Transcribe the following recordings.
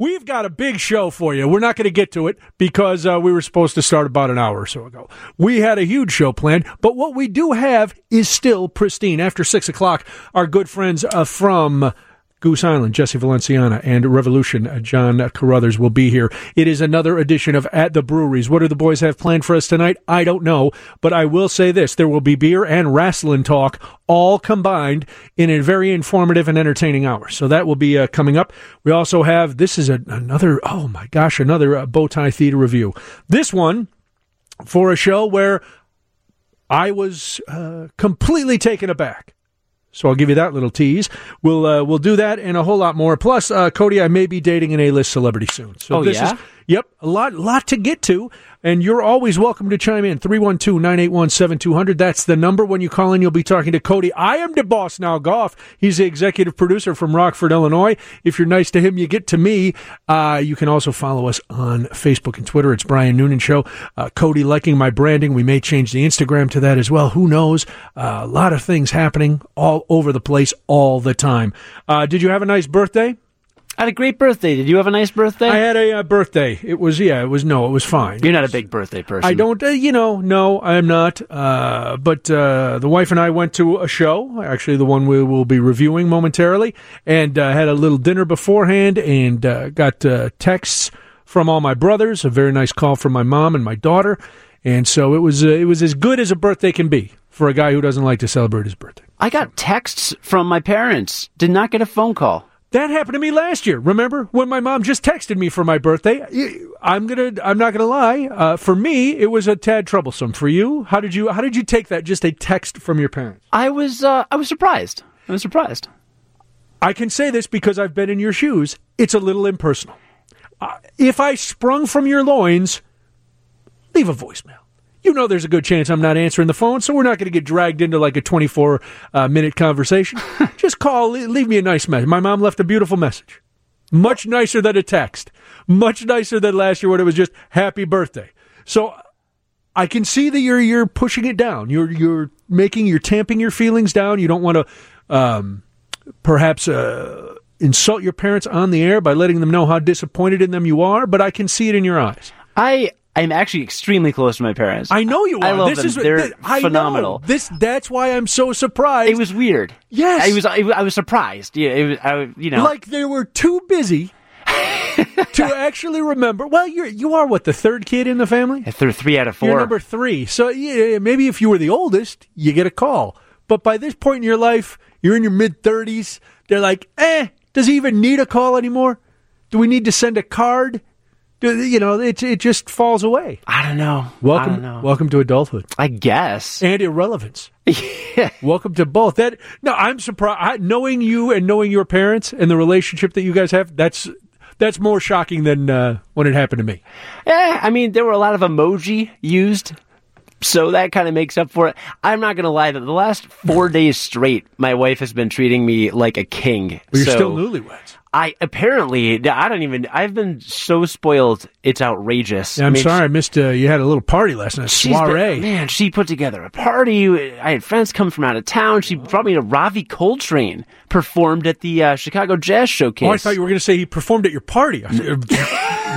We've got a big show for you. We're not going to get to it because uh, we were supposed to start about an hour or so ago. We had a huge show planned, but what we do have is still pristine. After six o'clock, our good friends uh, from Goose Island, Jesse Valenciana, and Revolution, uh, John Carruthers will be here. It is another edition of At the Breweries. What do the boys have planned for us tonight? I don't know, but I will say this. There will be beer and wrestling talk all combined in a very informative and entertaining hour. So that will be uh, coming up. We also have, this is a, another, oh my gosh, another uh, Bowtie Theater review. This one for a show where I was uh, completely taken aback. So I'll give you that little tease. We'll uh, we'll do that and a whole lot more. Plus, uh, Cody, I may be dating an A-list celebrity soon. So Oh, this yeah? is yep, a lot lot to get to. And you're always welcome to chime in 312-981-7200. That's the number. When you call in, you'll be talking to Cody. I am the boss now, Goff. He's the executive producer from Rockford, Illinois. If you're nice to him, you get to me. Uh, you can also follow us on Facebook and Twitter. It's Brian Noonan Show. Uh, Cody liking my branding. We may change the Instagram to that as well. Who knows? Uh, a lot of things happening all over the place all the time. Uh, did you have a nice birthday? I had a great birthday. Did you have a nice birthday? I had a uh, birthday. It was yeah. It was no. It was fine. You're not a big birthday person. I don't, uh, you know, no, I'm not. Uh, but uh, the wife and I went to a show, actually, the one we will be reviewing momentarily, and uh, had a little dinner beforehand and uh, got uh, texts from all my brothers, a very nice call from my mom and my daughter. And so it was, uh, it was as good as a birthday can be for a guy who doesn't like to celebrate his birthday. I got texts from my parents. Did not get a phone call. That happened to me last year. Remember when my mom just texted me for my birthday? I'm gonna. I'm not gonna lie. Uh, for me, it was a tad troublesome. For you, how did you? How did you take that? Just a text from your parents. I was uh, I was surprised. I was surprised. I can say this because I've been in your shoes. It's a little impersonal. Uh, if I sprung from your loins, leave a voicemail. You know there's a good chance I'm not answering the phone, so we're not going to get dragged into like a 24 uh, minute conversation. Just call, leave me a nice message. My mom left a beautiful message. Much nicer than a text. Much nicer than last year when it was just happy birthday. So I can see that you're you're pushing it down. You're you're making you're tamping your feelings down. You don't want to um, perhaps uh, insult your parents on the air by letting them know how disappointed in them you are. But I can see it in your eyes. I I'm actually extremely close to my parents. I know you are. I love this them. is They're th- I know. phenomenal. This that's why I'm so surprised. It was weird. Yes. I was. I, I was surprised. Yeah, it was. I, you know, like they were too busy to actually remember. Well, you're you are what the third kid in the family. Threw three out of 4 You're number three. So yeah, maybe if you were the oldest, you get a call. But by this point in your life, you're in your mid thirties. They're like, eh, does he even need a call anymore? Do we need to send a card? You know, it it just falls away. I don't know. I Welcome, don't know. welcome to adulthood I guess. and irrelevance. Welcome to both. That no, I'm surprised. I, knowing you and knowing your parents and the relationship that you guys have, that's that's more shocking than uh, when it happened to me. Eh, I mean, there were a lot of emoji used, so that kind of makes up for it. I'm not gonna lie that the last four days straight, my wife has been treating me like a king. But you're So still newlyweds. I apparently I don't even. I've been so spoiled. It's outrageous. Yeah, I I'm mean, sorry, I missed. Uh, you had a little party last night, She's been- soiree. man, she put together a party. I had friends come from out of town. She brought me to Ravi Coltrane performed at the uh, Chicago Jazz Showcase. Oh, I thought you were going to say he performed at your party.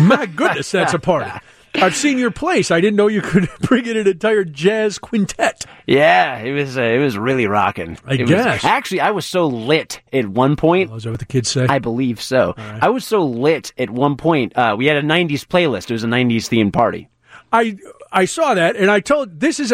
My goodness, that's a party. I've seen your place. I didn't know you could bring in an entire jazz quintet. Yeah, it was uh, it was really rocking. I It was- guess. actually, I was so lit at one point. Oh, is that what the kids say? I believe so. I was so lit at one point. Uh, we had a '90s playlist. It was a '90s themed party. I I saw that, and I told this is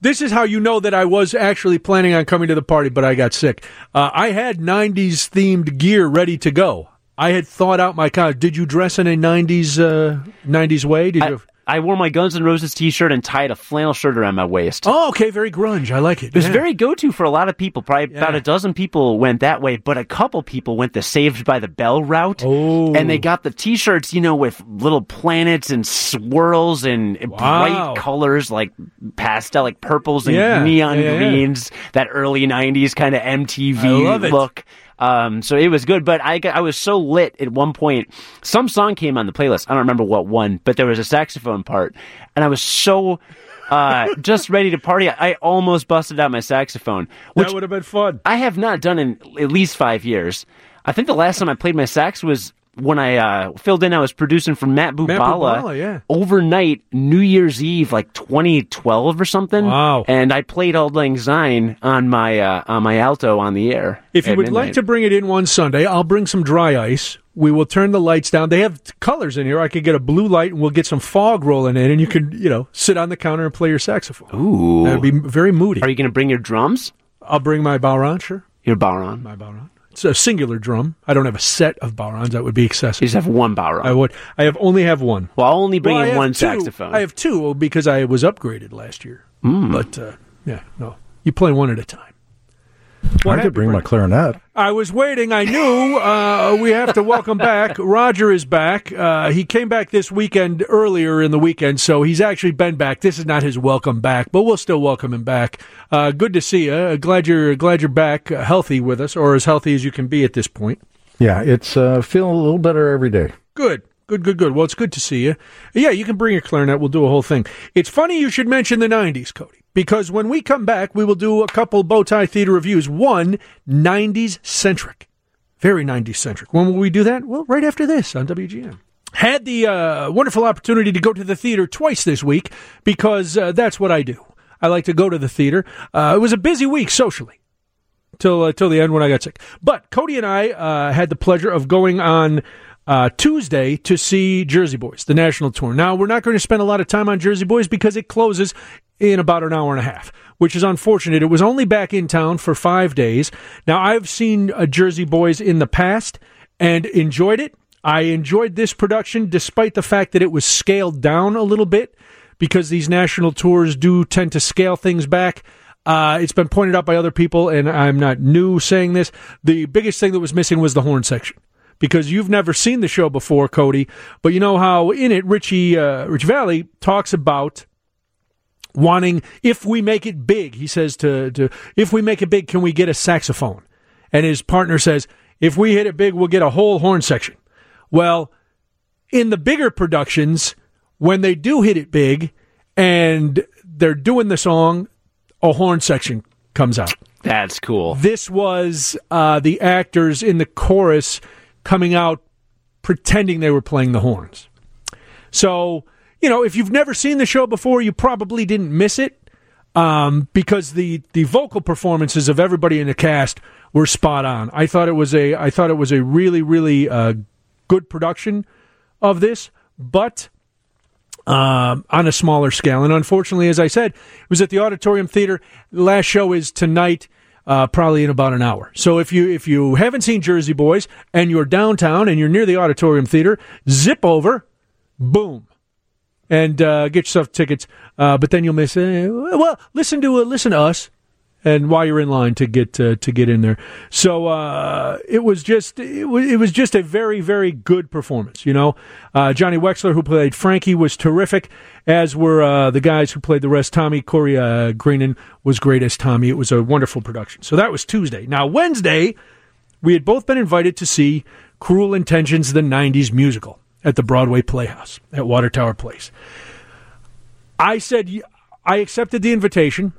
this is how you know that I was actually planning on coming to the party, but I got sick. Uh, I had '90s themed gear ready to go. I had thought out my con. Did you dress in a '90s uh, '90s way? Did I, you? I wore my Guns N' Roses T-shirt and tied a flannel shirt around my waist. Oh, okay, very grunge. I like it. It was Yeah. very go-to for a lot of people. Probably about a dozen people went that way, but a couple people went the Saved by the Bell route. Oh. And they got the T-shirts, you know, with little planets and swirls and Wow. bright colors like pastel, like purples and Yeah. neon Yeah, yeah, yeah. greens. That early '90s kind of MTV I love it. look. Um, so it was good, but I I was so lit at one point. Some song came on the playlist. I don't remember what one, but there was a saxophone part, and I was so uh, just ready to party. I almost busted out my saxophone, which that would have been fun. I have not done in at least five years. I think the last time I played my sax was when I uh, filled in, I was producing for Matt Bubala, Matt Bubala, yeah. overnight New Year's Eve, like 2012 or something. Wow. And I played Auld Lang Syne on my uh, on my alto on the air. If you would like to bring it in one Sunday, I'll bring some dry ice. We will turn the lights down. They have colors in here. I could get a blue light and we'll get some fog rolling in, and you could, you know, sit on the counter and play your saxophone. Ooh. That'd be very moody. Are you going to bring your drums? I'll bring my bodhrán, sure. Your bodhrán. My bodhrán. It's a singular drum. I don't have a set of bodhráns. That would be excessive. You just have one bodhrán. I would. I have only have one. well, I'll only bring Well, I in have one two. saxophone. I have two because I was upgraded last year. Hmm. But uh, yeah, no, you play one at a time. What I could bring my clarinet. I was waiting. I knew uh, we have to welcome back. Roger is back. Uh, he came back this weekend earlier in the weekend, so he's actually been back. This is not his welcome back, but we'll still welcome him back. Uh, good to see you. Uh, glad you're glad you're back, uh, healthy with us, or as healthy as you can be at this point. Yeah, it's uh, feeling a little better every day. Good. Good, good, good. Well, it's good to see you. Yeah, you can bring your clarinet. We'll do a whole thing. It's funny you should mention the 90s, Cody, because when we come back, we will do a couple Bowtie Theater reviews. One, 90s centric. Very 90s centric. When will we do that? Well, right after this on WGN. Had the uh, wonderful opportunity to go to the theater twice this week because uh, that's what I do. I like to go to the theater. Uh, it was a busy week socially till uh, till the end when I got sick. But Cody and I uh, had the pleasure of going on uh, Tuesday to see Jersey Boys, the national tour. Now we're not going to spend a lot of time on Jersey Boys because it closes in about an hour and a half, which is unfortunate. It was only back in town for five days. Now I've seen uh, Jersey Boys in the past and enjoyed it. I enjoyed this production despite the fact that it was scaled down a little bit because these national tours do tend to scale things back. Uh, it's been pointed out by other people, and I'm not new saying this. The biggest thing that was missing was the horn section because you've never seen the show before, Cody. But you know how in it, Richie uh, Rich Valley talks about wanting if we make it big. He says to to if we make it big, can we get a saxophone? And his partner says, if we hit it big, we'll get a whole horn section. Well, in the bigger productions, when they do hit it big and they're doing the song, a horn section comes out. That's cool. This was uh, the actors in the chorus coming out pretending they were playing the horns. So, you know, if you've never seen the show before, you probably didn't miss it um, because the the vocal performances of everybody in the cast were spot on. I thought it was a I thought it was a really really uh, good production of this, but um, on a smaller scale. And unfortunately, as I said, it was at the Auditorium Theater. The last show is tonight, uh, probably in about an hour. So if you if you haven't seen Jersey Boys and you're downtown and you're near the Auditorium Theater, zip over, boom, and uh, get yourself tickets. Uh, but then you'll miss. Uh, well, listen to uh, listen to us. And while you're in line to get uh, to get in there, so uh, it was just it was, it was just a very very good performance. You know, Johnny Wexler who played Frankie was terrific, as were the guys who played the rest. Tommy Corey Greenan was great as Tommy. It was a wonderful production. So that was Tuesday. Now Wednesday, we had both been invited to see Cruel Intentions, the '90s musical, at the Broadway Playhouse at Water Tower Place. I said I accepted the invitation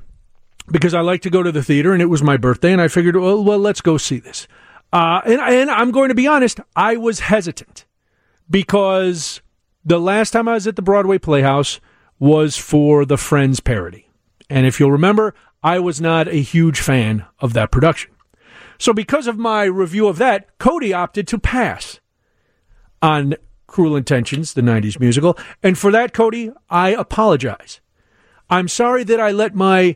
because I like to go to the theater, and it was my birthday, and I figured, well, well let's go see this. Uh, and, and I'm going to be honest, I was hesitant because the last time I was at the Broadway Playhouse was for the Friends parody. And if you'll remember, I was not a huge fan of that production. So because of my review of that, Cody opted to pass on Cruel Intentions, the 90s musical. And for that, Cody, I apologize. I'm sorry that I let my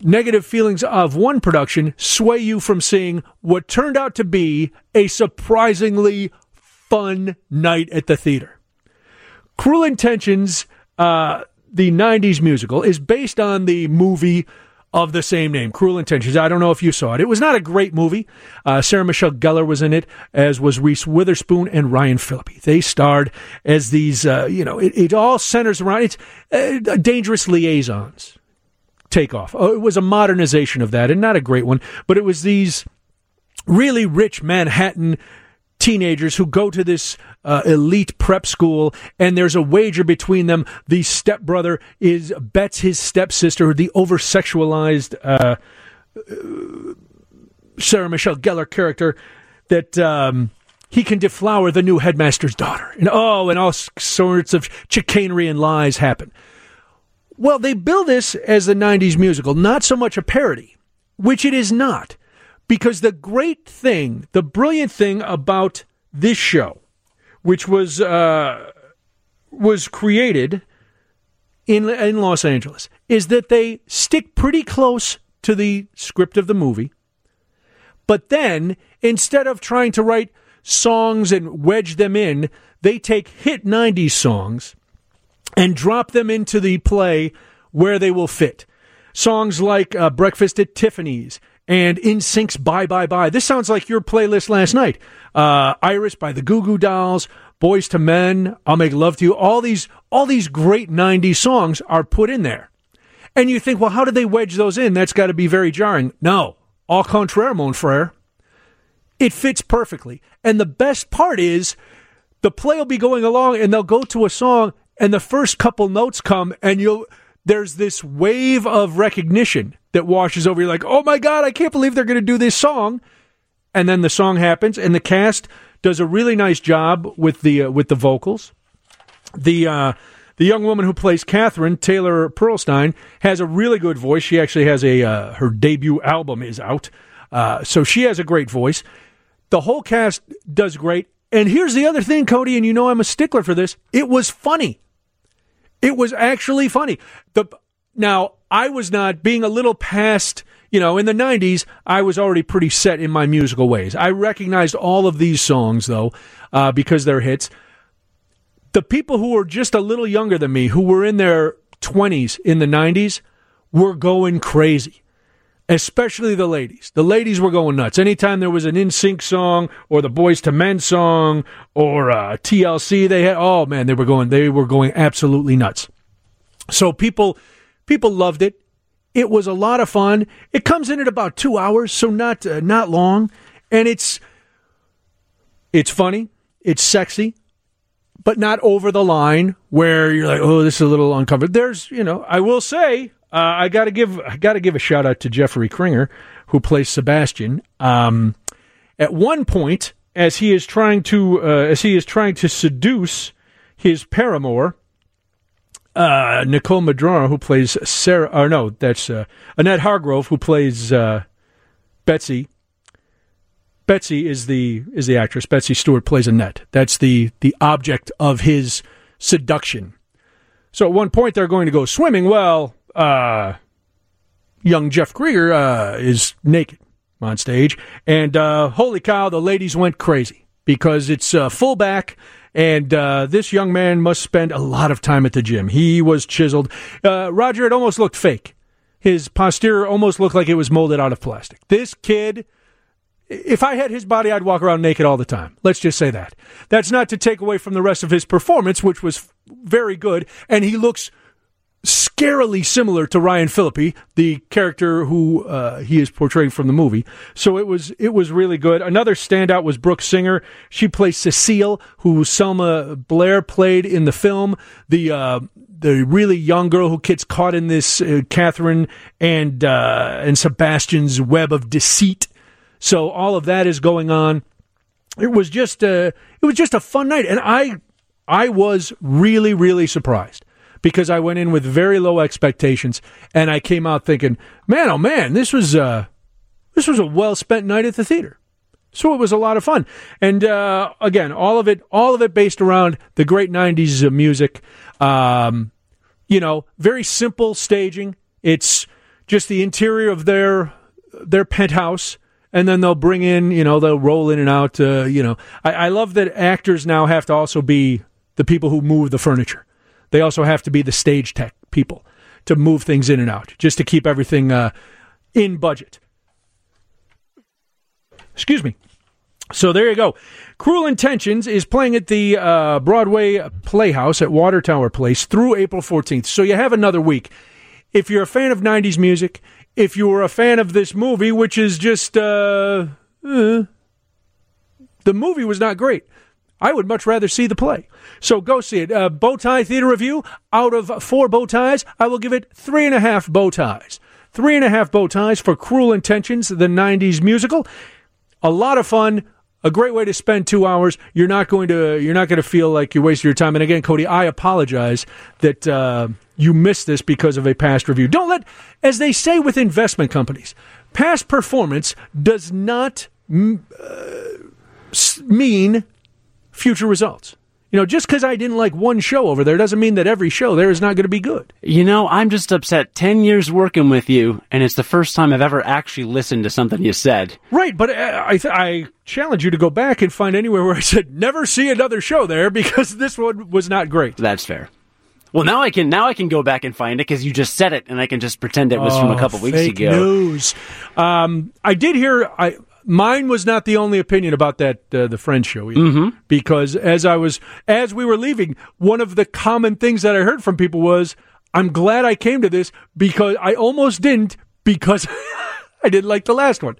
negative feelings of one production sway you from seeing what turned out to be a surprisingly fun night at the theater. Cruel Intentions, uh, the 90s musical, is based on the movie of the same name, Cruel Intentions. I don't know if you saw it. It was not a great movie. Uh, Sarah Michelle Gellar was in it, as was Reese Witherspoon and Ryan Phillippe. They starred as these, uh, you know, it, it, all centers around, it's uh, dangerous liaisons takeoff. Oh, it was a modernization of that, and not a great one, but it was these really rich Manhattan teenagers who go to this uh, elite prep school and there's a wager between them the stepbrother is bets his stepsister the over sexualized uh, sarah michelle gellar character that um, he can deflower the new headmaster's daughter. And oh, and all sorts of chicanery and lies happen. Well, they bill this as the 90s musical, not so much a parody, which it is not. Because the great thing, the brilliant thing about this show, which was uh, was created in in Los Angeles, is that they stick pretty close to the script of the movie. But then, instead of trying to write songs and wedge them in, they take hit 90s songs and drop them into the play where they will fit. Songs like uh, Breakfast at Tiffany's and NSYNC's Bye Bye Bye. This sounds like your playlist last night. Uh, Iris by the Goo Goo Dolls, Boyz II Men, I'll Make Love to You. All these, all these great 90s songs are put in there. And you think, well, how did they wedge those in? That's got to be very jarring. No, au contraire, mon frere. It fits perfectly. And the best part is the play will be going along and they'll go to a song and the first couple notes come and you'll there's this wave of recognition that washes over you like, "Oh my god, I can't believe they're going to do this song." And then the song happens and the cast does a really nice job with the uh, with the vocals. The uh, the young woman who plays Catherine Taylor Perlstein has a really good voice. She actually has a uh, her debut album is out, uh, so she has a great voice. The whole cast does great. And here's the other thing, Cody, and you know I'm a stickler for this. It was funny. It was actually funny. The now I was not being a little past. You know, in the 90s, I was already pretty set in my musical ways. I recognized all of these songs, though, uh, because they're hits. The people who were just a little younger than me, who were in their 20s in the 90s, were going crazy especially the ladies. The ladies were going nuts. Anytime there was an NSYNC song or the Boyz II Men song or uh, TLC, they had oh man, they were going they were going absolutely nuts. So people people loved it. It was a lot of fun. It comes in at about two hours, so not uh, not long, and it's it's funny, it's sexy, but not over the line where you're like, oh, this is a little uncomfortable. There's, you know, I will say uh, I got to give I got to give a shout out to Jeffrey Kringer, who plays Sebastian. Um, at one point, as he is trying to uh, as he is trying to seduce his paramour, uh, Nicole Madrona, who plays Sarah, or no, that's uh, Annette Hargrove, who plays uh, Betsy. Betsy is the is the actress. Betsy Stewart plays Annette. That's the the object of his seduction. So at one point they're going to go swimming. Well, uh, young Jeff Krieger uh, is naked on stage, and uh, holy cow, the ladies went crazy because it's uh, fullback. And uh, this young man must spend a lot of time at the gym. He was chiseled. Uh, Roger, it almost looked fake. His posterior almost looked like it was molded out of plastic. This kid, if I had his body, I'd walk around naked all the time. Let's just say that. That's not to take away from the rest of his performance, which was very good. And he looks scarily similar to Ryan Phillippe, the character who uh, he is portraying from the movie. So it was it was really good. Another standout was Brooke Singer. She plays Cecile, who Selma Blair played in the film. The uh, the really young girl who gets caught in this uh, Catherine and uh, and Sebastian's web of deceit. So all of that is going on. It was just a it was just a fun night, and I I was really really surprised because I went in with very low expectations and I came out thinking, man, oh man, this was uh, this was a well spent night at the theater. So it was a lot of fun, and uh, again, all of it, all of it based around the great '90s of music. Um, you know, very simple staging. It's just the interior of their their penthouse, and then they'll bring in, you know, they'll roll in and out. Uh, you know, I, I love that actors now have to also be the people who move the furniture. They also have to be the stage tech people to move things in and out, just to keep everything uh, in budget. Excuse me. So there you go. Cruel Intentions is playing at the uh, Broadway Playhouse at Water Tower Place through April 14th. So you have another week. If you're a fan of 90s music, if you were a fan of this movie, which is just, uh, uh, the movie was not great. I would much rather see the play. So go see it. Uh, bow tie theater review. Out of four bow ties, I will give it three and a half bow ties. Three and a half bow ties for Cruel Intentions, the 90s musical. A lot of fun, a great way to spend two hours. You're not going to you're not going to feel like you're wasting your time. And again, Cody, I apologize that uh, you missed this because of a past review. Don't let, as they say with investment companies, past performance does not m- uh, mean future results. You know, just because I didn't like one show over there doesn't mean that every show there is not going to be good. You know, I'm just upset. Ten years working with you, and it's the first time I've ever actually listened to something you said. Right, but uh, I, th- I challenge you to go back and find anywhere where I said never see another show there because this one was not great. That's fair. Well, now I can now I can go back and find it because you just said it, and I can just pretend it was from a couple weeks Oh, ago. news. Um, I did hear. I mine was not the only opinion about that uh, the Friends show either, Mm-hmm. because as I was as we were leaving, one of the common things that I heard from people was, "I'm glad I came to this because I almost didn't because I didn't like the last one."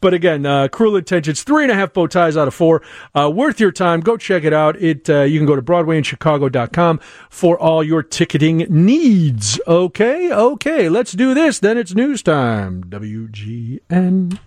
But again, uh, Cruel Intentions, three and a half bow ties out of four. Uh, worth your time. Go check it out. It uh, You can go to BroadwayInChicago.com for all your ticketing needs. Okay, okay, let's do this. Then it's news time. WGN.